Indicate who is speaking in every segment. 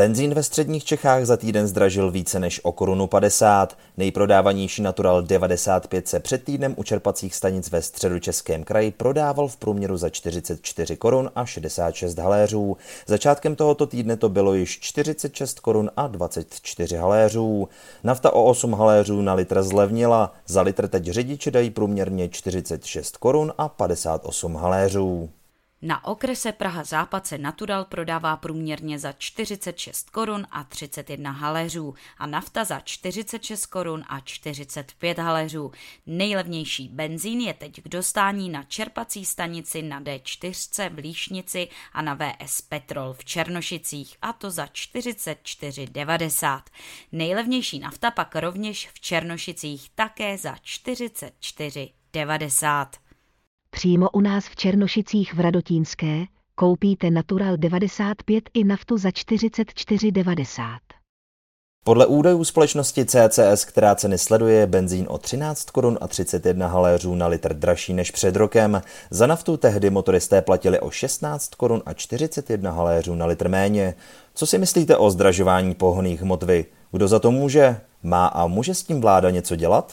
Speaker 1: Benzín ve středních Čechách za týden zdražil více než o korunu 50. Nejprodávanější Natural 95 se před týdnem u čerpacích stanic ve středočeském kraji prodával v průměru za 44 korun a 66 haléřů. Začátkem tohoto týdne to bylo již 46 korun a 24 haléřů. Nafta o 8 haléřů na litr zlevnila. Za litr teď řidiči dají průměrně 46 korun a 58 haléřů.
Speaker 2: Na okrese Praha Západ se Natural prodává průměrně za 46 korun a 31 haléřů a nafta za 46 korun a 45 haléřů. Nejlevnější benzín je teď k dostání na čerpací stanici na D4 v Líšnici a na VS Petrol v Černošicích a to za 44,90. Nejlevnější nafta pak rovněž v Černošicích také za 44,90.
Speaker 3: Přímo u nás v Černošicích v Radotínské koupíte Natural 95 i naftu za 44,90.
Speaker 1: Podle údajů společnosti CCS, která ceny sleduje, je benzín o 13 korun a 31 haléřů na litr dražší než před rokem. Za naftu tehdy motoristé platili o 16 korun a 41 haléřů na litr méně. Co si myslíte o zdražování pohoných hmot vy? Kdo za to může? Má a může s tím vláda něco dělat?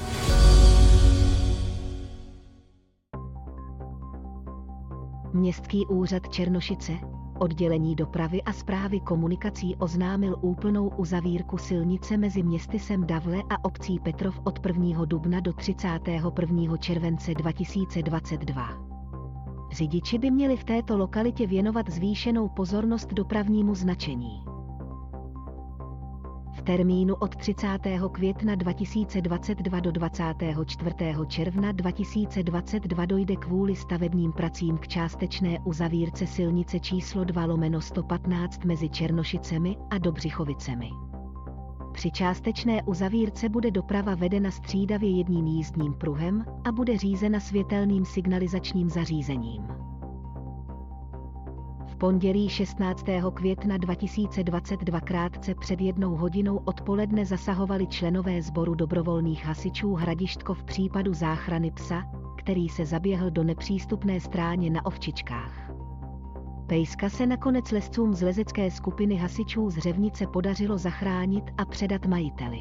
Speaker 3: Městský úřad Černošice, oddělení dopravy a zprávy komunikací oznámil úplnou uzavírku silnice mezi městysem Davle a obcí Petrov od 1. dubna do 31. července 2022. Řidiči by měli v této lokalitě věnovat zvýšenou pozornost dopravnímu značení. Termínu od 30. května 2022 do 24. června 2022 dojde kvůli stavebním pracím k částečné uzavírce silnice číslo 2 lomeno 115 mezi Černošicemi a Dobřichovicemi. Při částečné uzavírce bude doprava vedena střídavě jedním jízdním pruhem a bude řízena světelným signalizačním zařízením pondělí 16. května 2022 krátce před jednou hodinou odpoledne zasahovali členové sboru dobrovolných hasičů Hradištko v případu záchrany psa, který se zaběhl do nepřístupné stráně na ovčičkách. Pejska se nakonec lescům z lezecké skupiny hasičů z Řevnice podařilo zachránit a předat majiteli.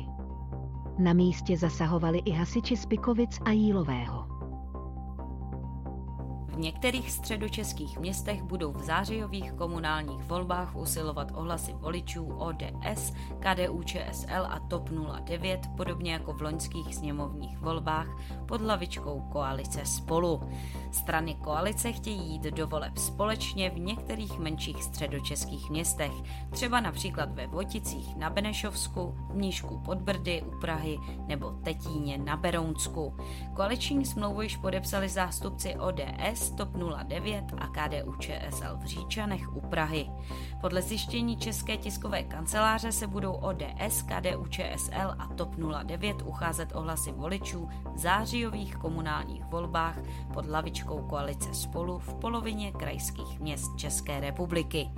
Speaker 3: Na místě zasahovali i hasiči z Pikovic a Jílového
Speaker 2: některých středočeských městech budou v zářijových komunálních volbách usilovat ohlasy voličů ODS, KDU ČSL a TOP 09, podobně jako v loňských sněmovních volbách pod hlavičkou koalice Spolu. Strany koalice chtějí jít do voleb společně v některých menších středočeských městech, třeba například ve Voticích na Benešovsku, v Mníšku pod Brdy u Prahy nebo Tetíně na Berounsku. Koaliční smlouvu již podepsali zástupci ODS, TOP 09 a KDU ČSL v Říčanech u Prahy. Podle zjištění České tiskové kanceláře se budou ODS, KDU ČSL a TOP 09 ucházet o hlasy voličů v zářijových komunálních volbách pod hlavičkou koalice Spolu v polovině krajských měst České republiky.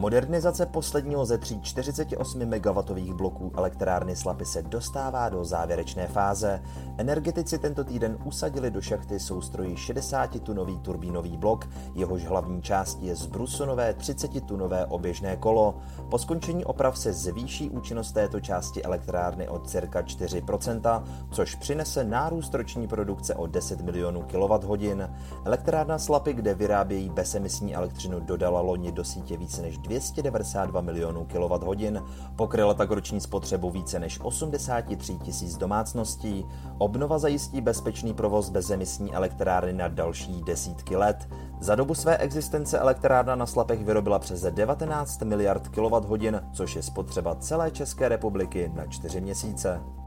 Speaker 1: Modernizace posledního ze tří 48 MW bloků elektrárny Slapy se dostává do závěrečné fáze. Energetici tento týden usadili do šachty soustroj 60-tunový turbínový blok, jehož hlavní částí je zbrusonové 30-tunové oběžné kolo. Po skončení oprav se zvýší účinnost této části elektrárny o cirka 4%, což přinese nárůst roční produkce o 10 milionů kWh. Elektrárna Slapy, kde vyrábějí bezemisní elektřinu, dodala loni do sítě více než 292 milionů kWh, pokryla tak roční spotřebu více než 83 tisíc domácností. Obnova zajistí bezpečný provoz bezemisní elektrárny na další desítky let. Za dobu své existence elektrárna na Slapech vyrobila přes 19 miliard kWh, což je spotřeba celé České republiky na čtyři měsíce.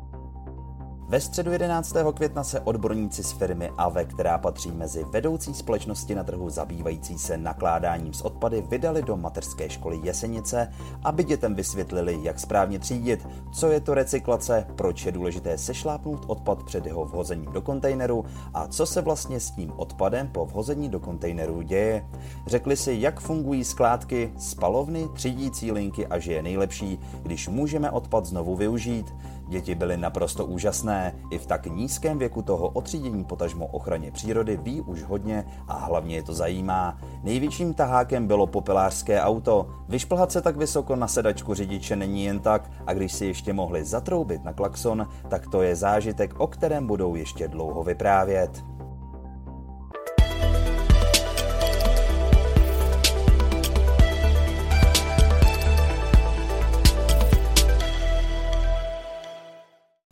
Speaker 1: Ve středu 11. května se odborníci z firmy AVE, která patří mezi vedoucí společnosti na trhu zabývající se nakládáním s odpady, vydali do mateřské školy Jesenice, aby dětem vysvětlili, jak správně třídit, co je to recyklace, proč je důležité sešlápnout odpad před jeho vhozením do kontejneru a co se vlastně s tím odpadem po vhození do kontejneru děje. Řekli si, jak fungují skládky, spalovny, třídící linky a že je nejlepší, když můžeme odpad znovu využít. Děti byly naprosto úžasné, i v tak nízkém věku toho otřídění potažmo ochraně přírody ví už hodně a hlavně je to zajímá. Největším tahákem bylo popelářské auto. Vyšplhat se tak vysoko na sedačku řidiče není jen tak a když si ještě mohli zatroubit na klakson, tak to je zážitek, o kterém budou ještě dlouho vyprávět.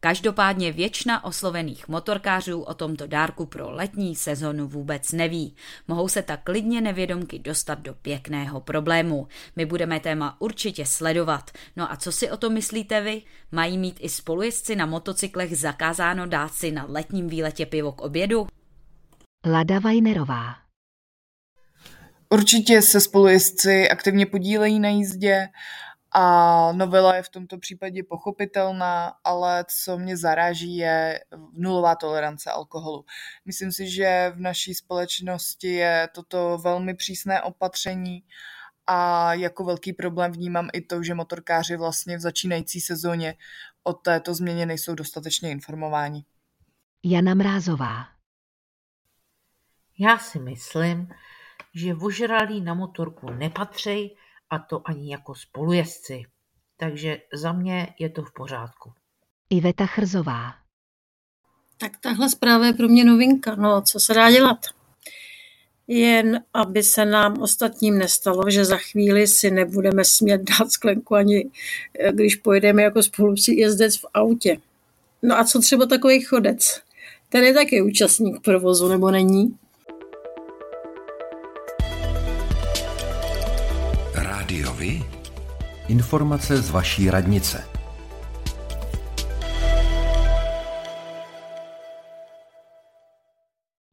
Speaker 2: Každopádně většina oslovených motorkářů o tomto dárku pro letní sezonu vůbec neví. Mohou se tak klidně nevědomky dostat do pěkného problému. My budeme téma určitě sledovat. No a co si o to myslíte vy? Mají mít i spolujezdci na motocyklech zakázáno dát si na letním výletě pivo k obědu?
Speaker 3: Lada Vajnerová
Speaker 4: Určitě se spolujezdci aktivně podílejí na jízdě a novela je v tomto případě pochopitelná, ale co mě zaráží je nulová tolerance alkoholu. Myslím si, že v naší společnosti je toto velmi přísné opatření a jako velký problém vnímám i to, že motorkáři vlastně v začínající sezóně o této změně nejsou dostatečně informováni.
Speaker 3: Jana Mrázová
Speaker 5: Já si myslím, že vožralí na motorku nepatří a to ani jako spolujezdci. Takže za mě je to v pořádku.
Speaker 3: Iveta Chrzová
Speaker 6: Tak tahle zpráva je pro mě novinka. No, co se dá dělat? Jen aby se nám ostatním nestalo, že za chvíli si nebudeme smět dát sklenku ani eh, když pojedeme jako spolujezdec v autě. No a co třeba takový chodec? Ten je taky účastník provozu, nebo není?
Speaker 7: Rádiovi? Informace z vaší radnice.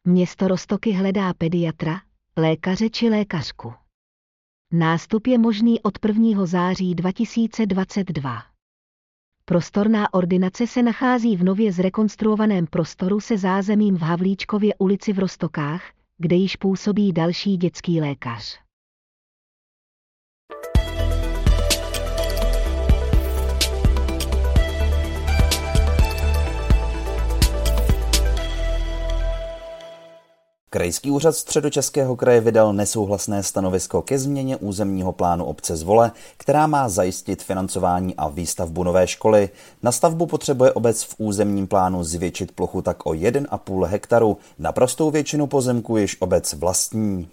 Speaker 3: Město Rostoky hledá pediatra, lékaře či lékařku. Nástup je možný od 1. září 2022. Prostorná ordinace se nachází v nově zrekonstruovaném prostoru se zázemím v Havlíčkově ulici v Rostokách, kde již působí další dětský lékař.
Speaker 1: Krajský úřad středočeského kraje vydal nesouhlasné stanovisko ke změně územního plánu obce Zvole, která má zajistit financování a výstavbu nové školy. Na stavbu potřebuje obec v územním plánu zvětšit plochu tak o 1,5 hektaru, naprostou většinu pozemku již obec vlastní.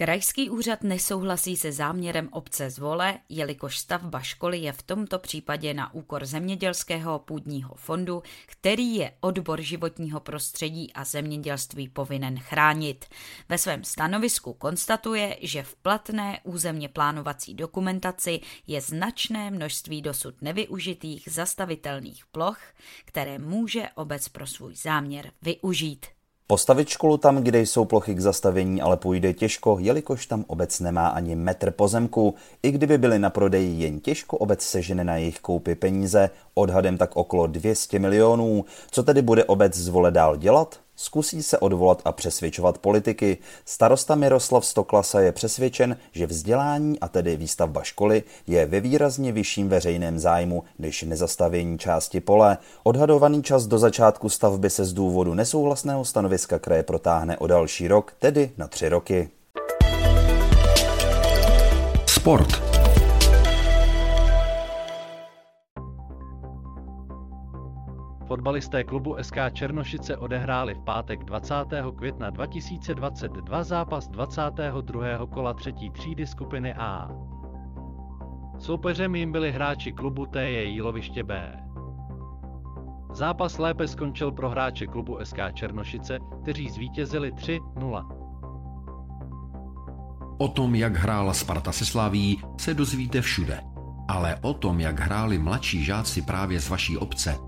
Speaker 2: Krajský úřad nesouhlasí se záměrem obce Zvole, jelikož stavba školy je v tomto případě na úkor zemědělského půdního fondu, který je odbor životního prostředí a zemědělství povinen chránit. Ve svém stanovisku konstatuje, že v platné územně plánovací dokumentaci je značné množství dosud nevyužitých zastavitelných ploch, které může obec pro svůj záměr využít.
Speaker 1: Postavit školu tam, kde jsou plochy k zastavení, ale půjde těžko, jelikož tam obec nemá ani metr pozemku. I kdyby byly na prodeji jen těžko, obec sežene na jejich koupy peníze, odhadem tak okolo 200 milionů. Co tedy bude obec zvole dál dělat? Zkusí se odvolat a přesvědčovat politiky. Starosta Miroslav Stoklasa je přesvědčen, že vzdělání a tedy výstavba školy je ve výrazně vyšším veřejném zájmu než nezastavění části pole. Odhadovaný čas do začátku stavby se z důvodu nesouhlasného stanoviska kraje protáhne o další rok, tedy na tři roky.
Speaker 7: Sport.
Speaker 8: Fotbalisté klubu SK Černošice odehráli v pátek 20. května 2022 zápas 22. kola třetí třídy skupiny A. Soupeřem jim byli hráči klubu TJ Jíloviště B. Zápas lépe skončil pro hráče klubu SK Černošice, kteří zvítězili 3-0.
Speaker 7: O tom, jak hrála Sparta se Slaví, se dozvíte všude. Ale o tom, jak hráli mladší žáci právě z vaší obce,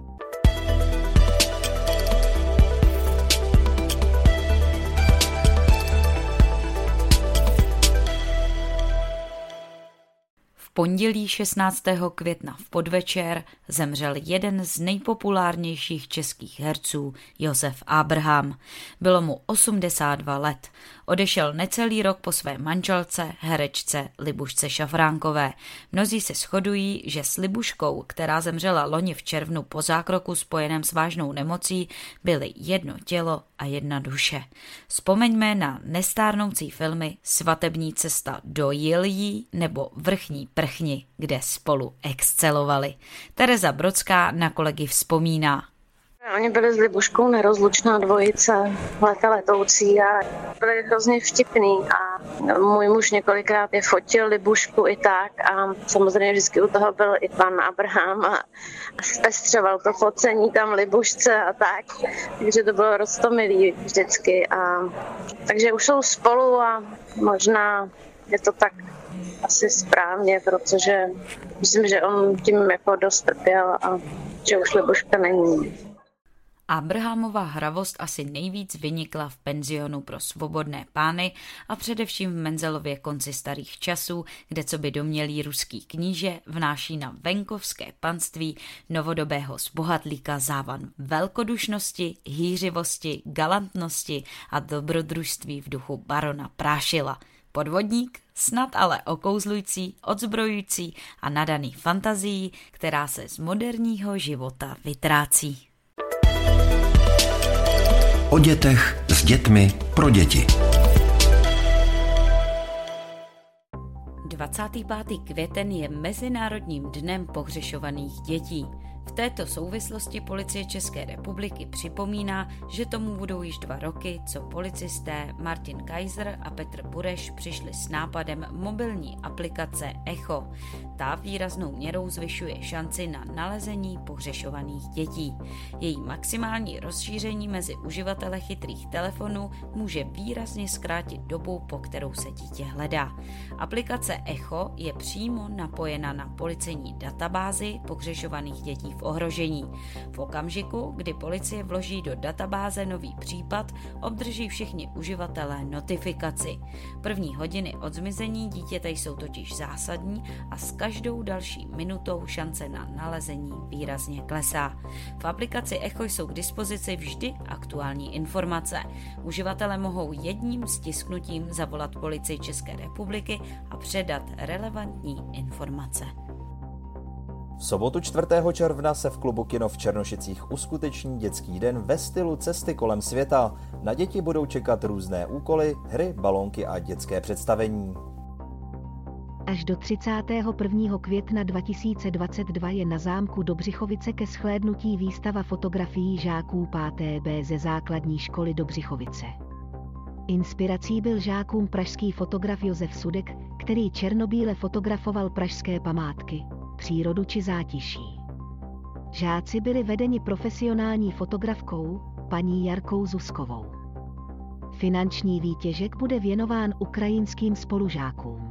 Speaker 2: Pondělí 16. května v podvečer zemřel jeden z nejpopulárnějších českých herců, Josef Abraham. Bylo mu 82 let. Odešel necelý rok po své manželce, herečce Libušce Šafránkové. Mnozí se shodují, že s Libuškou, která zemřela loni v červnu po zákroku spojeném s vážnou nemocí, byly jedno tělo a jedna duše. Vzpomeňme na nestárnoucí filmy Svatební cesta do Jiljí nebo Vrchní prchni, kde spolu excelovali. Tereza Brodská na kolegy vzpomíná.
Speaker 9: Oni byli s Libuškou nerozlučná dvojice, leta letoucí a byli hrozně vtipný a můj muž několikrát je fotil Libušku i tak a samozřejmě vždycky u toho byl i pan Abraham a zpestřoval to focení tam Libušce a tak, takže to bylo rostomilý vždycky a takže už jsou spolu a možná je to tak asi správně, protože myslím, že on tím jako dost trpěl a že už Libuška není.
Speaker 2: Abrahamova hravost asi nejvíc vynikla v penzionu pro svobodné pány a především v Menzelově konci starých časů, kde co by domělý ruský kníže vnáší na venkovské panství novodobého zbohatlíka závan velkodušnosti, hýřivosti, galantnosti a dobrodružství v duchu barona Prášila. Podvodník, snad ale okouzlující, odzbrojující a nadaný fantazií, která se z moderního života vytrácí.
Speaker 7: O dětech s dětmi pro děti.
Speaker 2: 25. květen je Mezinárodním dnem pohřešovaných dětí. V této souvislosti policie České republiky připomíná, že tomu budou již dva roky, co policisté Martin Kaiser a Petr Bureš přišli s nápadem mobilní aplikace Echo. Ta výraznou měrou zvyšuje šanci na nalezení pohřešovaných dětí. Její maximální rozšíření mezi uživatele chytrých telefonů může výrazně zkrátit dobu, po kterou se dítě hledá. Aplikace Echo je přímo napojena na policejní databázi pohřešovaných dětí v ohrožení. V okamžiku, kdy policie vloží do databáze nový případ, obdrží všichni uživatelé notifikaci. První hodiny od zmizení dítěte jsou totiž zásadní a s každou další minutou šance na nalezení výrazně klesá. V aplikaci Echo jsou k dispozici vždy aktuální informace. Uživatelé mohou jedním stisknutím zavolat policii České republiky a předat relevantní informace.
Speaker 1: V sobotu 4. června se v klubu Kino v Černošicích uskuteční dětský den ve stylu cesty kolem světa. Na děti budou čekat různé úkoly, hry, balónky a dětské představení.
Speaker 3: Až do 31. května 2022 je na zámku Dobřichovice ke shlédnutí výstava fotografií žáků 5. B ze základní školy Dobřichovice. Inspirací byl žákům pražský fotograf Josef Sudek, který černobíle fotografoval pražské památky, přírodu či zátiší. Žáci byli vedeni profesionální fotografkou, paní Jarkou Zuskovou. Finanční výtěžek bude věnován ukrajinským spolužákům.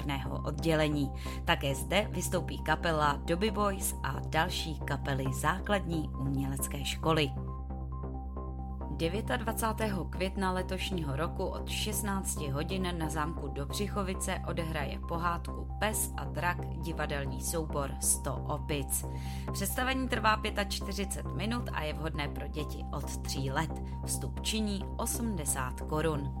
Speaker 2: výtvarného oddělení. Také zde vystoupí kapela Dobby Boys a další kapely základní umělecké školy. 29. května letošního roku od 16 hodin na zámku Dobřichovice odehraje pohádku Pes a drak divadelní soubor 100 opic. Představení trvá 45 minut a je vhodné pro děti od 3 let. Vstup činí 80 korun.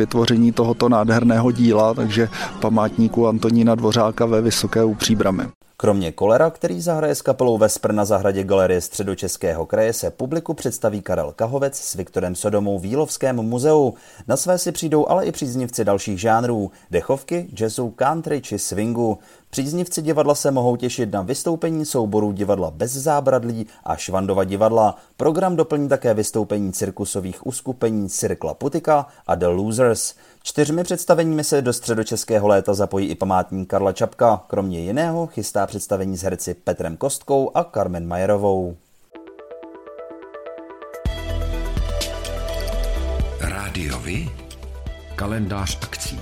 Speaker 10: vytvoření tohoto nádherného díla, takže památníku Antonína Dvořáka ve Vysoké u Příbramy.
Speaker 1: Kromě Kolera, který zahraje s kapelou Vespr na zahradě Galerie středočeského kraje, se publiku představí Karel Kahovec s Viktorem Sodomou v Jílovském muzeu. Na své si přijdou ale i příznivci dalších žánrů, dechovky, jazzu, country či swingu. Příznivci divadla se mohou těšit na vystoupení souborů divadla bez zábradlí a Švandova divadla. Program doplní také vystoupení cirkusových uskupení Cirkla Putika a The Losers. Čtyřmi představeními se do středočeského léta zapojí i památník Karla Čapka. Kromě jiného chystá představení s herci Petrem Kostkou a Carmen Majerovou.
Speaker 7: Rádiovi? Kalendář akcí.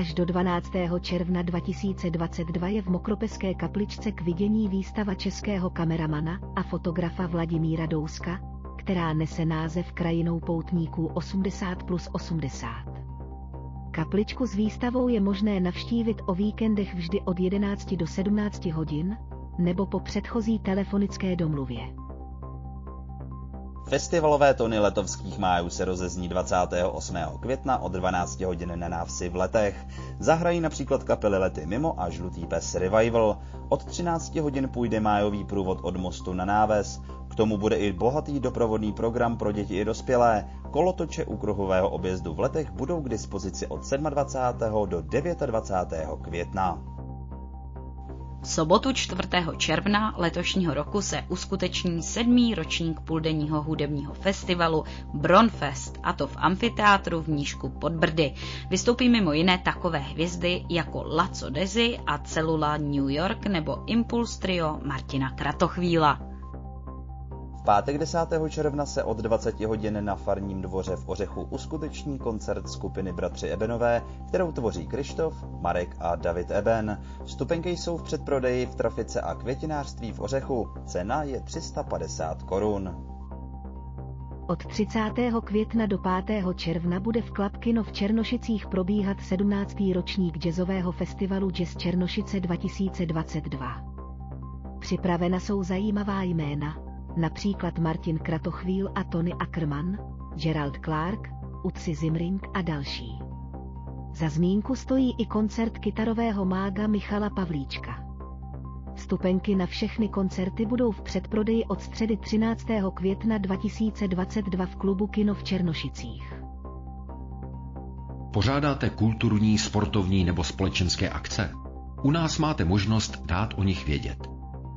Speaker 3: Až do 12. června 2022 je v Mokropeské kapličce k vidění výstava českého kameramana a fotografa Vladimíra Douska, která nese název Krajinou poutníků 80 plus 80. Kapličku s výstavou je možné navštívit o víkendech vždy od 11 do 17 hodin, nebo po předchozí telefonické domluvě.
Speaker 1: Festivalové tony letovských májů se rozezní 28. května od 12 hodin na návsi v letech. Zahrají například kapely Lety mimo a Žlutý pes Revival. Od 13 hodin půjde májový průvod od mostu na náves. K tomu bude i bohatý doprovodný program pro děti i dospělé. Kolotoče u kruhového objezdu v letech budou k dispozici od 27. do 29. května.
Speaker 2: V sobotu 4. června letošního roku se uskuteční sedmý ročník půldenního hudebního festivalu Bronfest, a to v amfiteátru v Nížku pod Brdy. Vystoupí mimo jiné takové hvězdy jako Laco Dezi a Celula New York nebo Impulse Trio Martina Kratochvíla.
Speaker 1: Pátek 10. června se od 20 hodin na Farním dvoře v Ořechu uskuteční koncert skupiny Bratři Ebenové, kterou tvoří Krištof, Marek a David Eben. Vstupenky jsou v předprodeji v trafice a květinářství v Ořechu. Cena je 350 korun.
Speaker 3: Od 30. května do 5. června bude v Klapkino v Černošicích probíhat 17. ročník jazzového festivalu Jazz Černošice 2022. Připravena jsou zajímavá jména, například Martin Kratochvíl a Tony Ackerman, Gerald Clark, Uci Zimring a další. Za zmínku stojí i koncert kytarového mága Michala Pavlíčka. Stupenky na všechny koncerty budou v předprodeji od středy 13. května 2022 v klubu Kino v Černošicích.
Speaker 7: Pořádáte kulturní, sportovní nebo společenské akce? U nás máte možnost dát o nich vědět.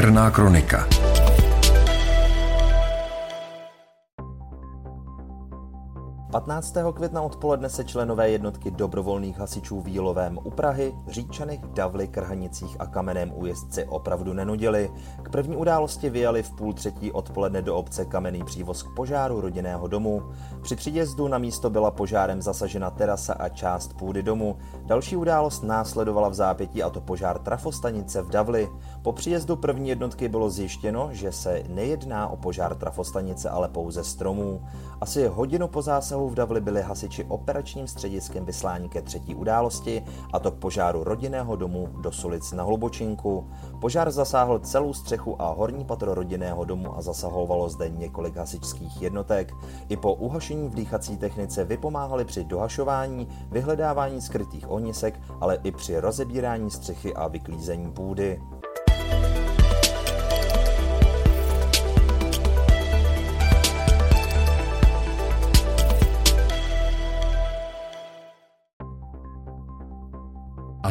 Speaker 7: Černá kronika
Speaker 1: 15. května odpoledne se členové jednotky dobrovolných hasičů Vílovém u Prahy, Říčanech, Davli, Krhanicích a Kameném újezdci opravdu nenudili. K první události vyjeli v půl třetí odpoledne do obce Kamenný přívoz k požáru rodinného domu. Při příjezdu na místo byla požárem zasažena terasa a část půdy domu. Další událost následovala v zápětí a to požár trafostanice v Davli. Po příjezdu první jednotky bylo zjištěno, že se nejedná o požár trafostanice, ale pouze stromů. Asi hodinu po zásahu v Davli byli hasiči operačním střediskem vyslání ke třetí události, a to k požáru rodinného domu do Sulic na Hlubočinku. Požár zasáhl celou střechu a horní patro rodinného domu a zasahovalo zde několik hasičských jednotek. I po uhašení v dýchací technice vypomáhali při dohašování, vyhledávání skrytých ohnisek, ale i při rozebírání střechy a vyklízení půdy.